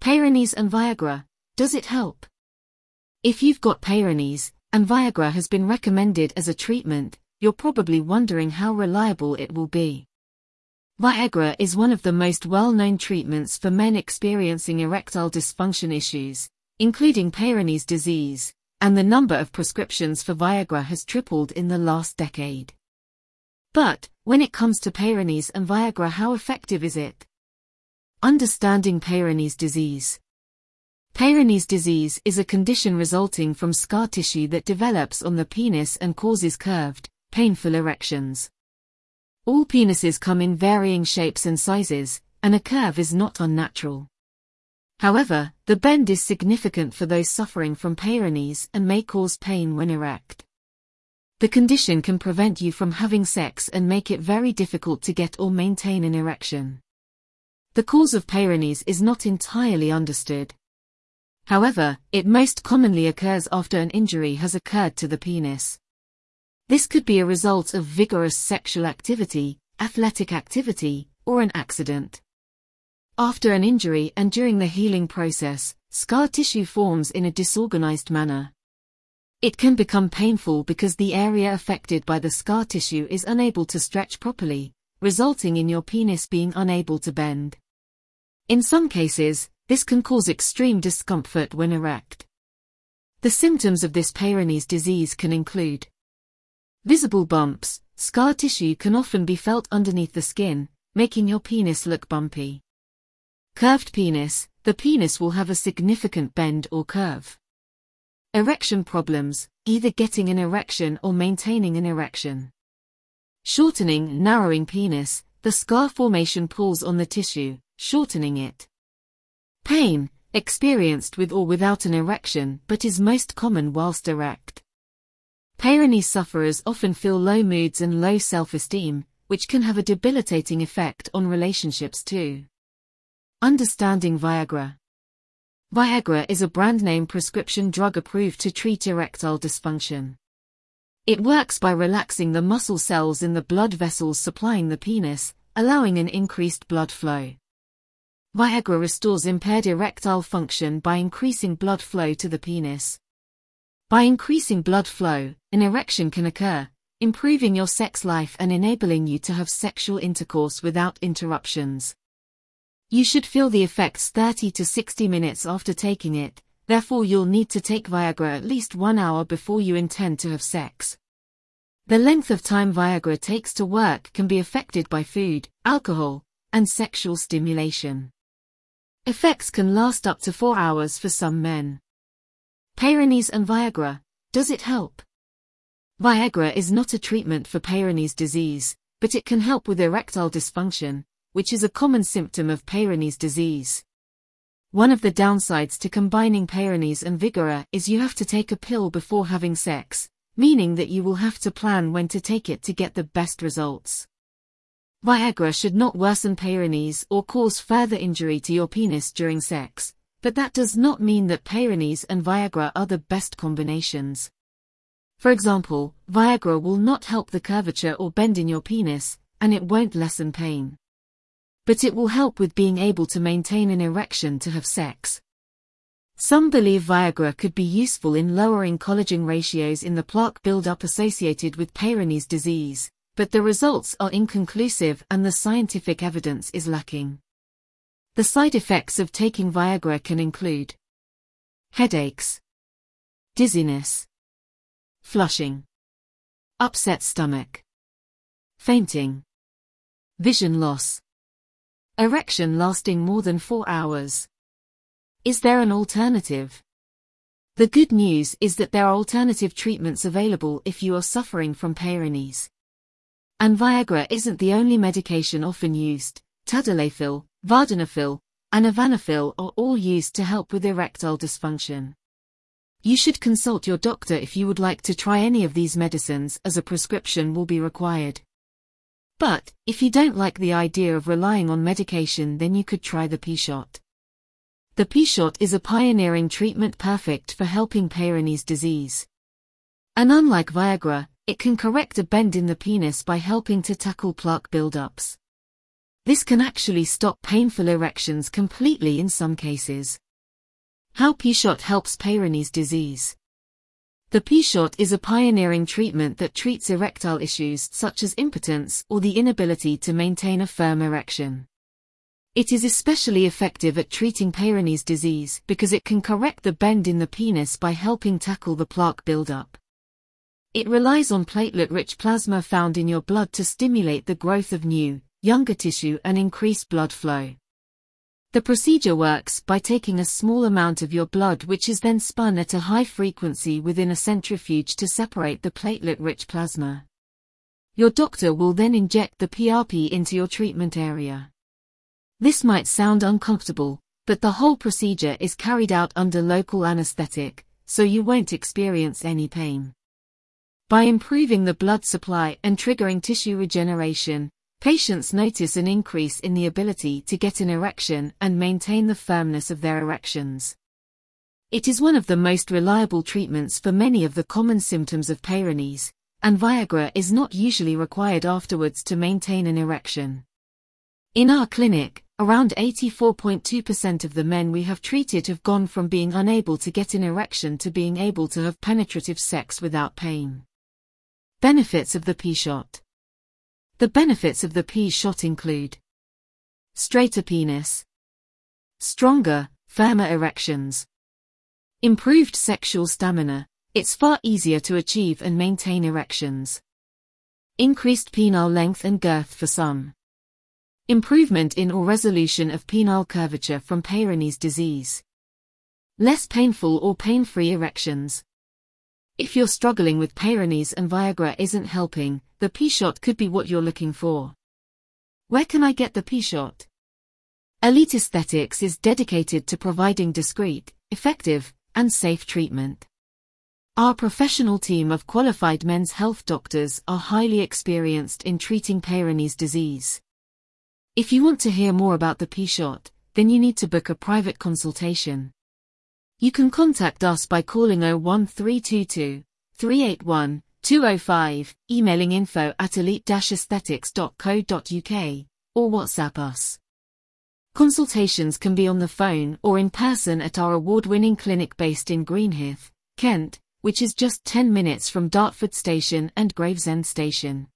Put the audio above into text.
Peyronie's and Viagra, does it help? If you've got Peyronie's, and Viagra has been recommended as a treatment, you're probably wondering how reliable it will be. Viagra is one of the most well-known treatments for men experiencing erectile dysfunction issues, including Peyronie's disease, and the number of prescriptions for Viagra has tripled in the last decade. But, when it comes to Peyronie's and Viagra how effective is it? Understanding Peyronie's disease. Peyronie's disease is a condition resulting from scar tissue that develops on the penis and causes curved, painful erections. All penises come in varying shapes and sizes, and a curve is not unnatural. However, the bend is significant for those suffering from Peyronie's and may cause pain when erect. The condition can prevent you from having sex and make it very difficult to get or maintain an erection. The cause of Peyronie's is not entirely understood. However, it most commonly occurs after an injury has occurred to the penis. This could be a result of vigorous sexual activity, athletic activity, or an accident. After an injury and during the healing process, scar tissue forms in a disorganized manner. It can become painful because the area affected by the scar tissue is unable to stretch properly, resulting in your penis being unable to bend. In some cases, this can cause extreme discomfort when erect. The symptoms of this Peyronie's disease can include Visible bumps, scar tissue can often be felt underneath the skin, making your penis look bumpy. Curved penis, the penis will have a significant bend or curve. Erection problems, either getting an erection or maintaining an erection. Shortening, narrowing penis, the scar formation pulls on the tissue, shortening it. Pain, experienced with or without an erection but is most common whilst erect. Peyronie sufferers often feel low moods and low self-esteem, which can have a debilitating effect on relationships too. Understanding Viagra Viagra is a brand name prescription drug approved to treat erectile dysfunction. It works by relaxing the muscle cells in the blood vessels supplying the penis, allowing an increased blood flow. Viagra restores impaired erectile function by increasing blood flow to the penis. By increasing blood flow, an erection can occur, improving your sex life and enabling you to have sexual intercourse without interruptions. You should feel the effects 30 to 60 minutes after taking it, therefore you'll need to take Viagra at least one hour before you intend to have sex. The length of time Viagra takes to work can be affected by food, alcohol, and sexual stimulation. Effects can last up to 4 hours for some men. Peyronie's and Viagra, does it help? Viagra is not a treatment for Peyronie's disease, but it can help with erectile dysfunction, which is a common symptom of Peyronie's disease. One of the downsides to combining Peyronie's and Viagra is you have to take a pill before having sex, meaning that you will have to plan when to take it to get the best results. Viagra should not worsen Peyronie's or cause further injury to your penis during sex, but that does not mean that Peyronie's and Viagra are the best combinations. For example, Viagra will not help the curvature or bend in your penis, and it won't lessen pain. But it will help with being able to maintain an erection to have sex. Some believe Viagra could be useful in lowering collagen ratios in the plaque buildup associated with Peyronie's disease, but the results are inconclusive and the scientific evidence is lacking. The side effects of taking Viagra can include headaches, dizziness, flushing, upset stomach, fainting, vision loss, erection lasting more than four hours. Is there an alternative? The good news is that there are alternative treatments available if you are suffering from Peyronie's. And Viagra isn't the only medication often used. Tadalafil, Vardenafil, and Avanafil are all used to help with erectile dysfunction. You should consult your doctor if you would like to try any of these medicines as a prescription will be required. But, if you don't like the idea of relying on medication then you could try the P-shot. The P-shot is a pioneering treatment perfect for helping Peyronie's disease. And unlike Viagra, it can correct a bend in the penis by helping to tackle plaque buildups. This can actually stop painful erections completely in some cases. How P-Shot helps Peyronie's disease. The P-Shot is a pioneering treatment that treats erectile issues such as impotence or the inability to maintain a firm erection. It is especially effective at treating Peyronie's disease because it can correct the bend in the penis by helping tackle the plaque buildup. It relies on platelet-rich plasma found in your blood to stimulate the growth of new, younger tissue and increase blood flow. The procedure works by taking a small amount of your blood which is then spun at a high frequency within a centrifuge to separate the platelet-rich plasma. Your doctor will then inject the PRP into your treatment area. This might sound uncomfortable, but the whole procedure is carried out under local anesthetic, so you won't experience any pain. By improving the blood supply and triggering tissue regeneration, Patients notice an increase in the ability to get an erection and maintain the firmness of their erections. It is one of the most reliable treatments for many of the common symptoms of Peyronie's, and Viagra is not usually required afterwards to maintain an erection. In our clinic, around 84.2% of the men we have treated have gone from being unable to get an erection to being able to have penetrative sex without pain. Benefits of the P-shot the benefits of the P-shot include straighter penis, stronger, firmer erections, improved sexual stamina, it's far easier to achieve and maintain erections, increased penile length and girth for some, improvement in or resolution of penile curvature from Peyronie's disease, less painful or pain-free erections, if you're struggling with Peyronie's and Viagra isn't helping, the P-Shot could be what you're looking for. Where can I get the P-Shot? Elite Aesthetics is dedicated to providing discreet, effective, and safe treatment. Our professional team of qualified men's health doctors are highly experienced in treating Peyronie's disease. If you want to hear more about the P-Shot, then you need to book a private consultation. You can contact us by calling 01322 381 205, emailing info at elite-aesthetics.co.uk, or WhatsApp us. Consultations can be on the phone or in person at our award-winning clinic based in Greenhithe, Kent, which is just 10 minutes from Dartford Station and Gravesend Station.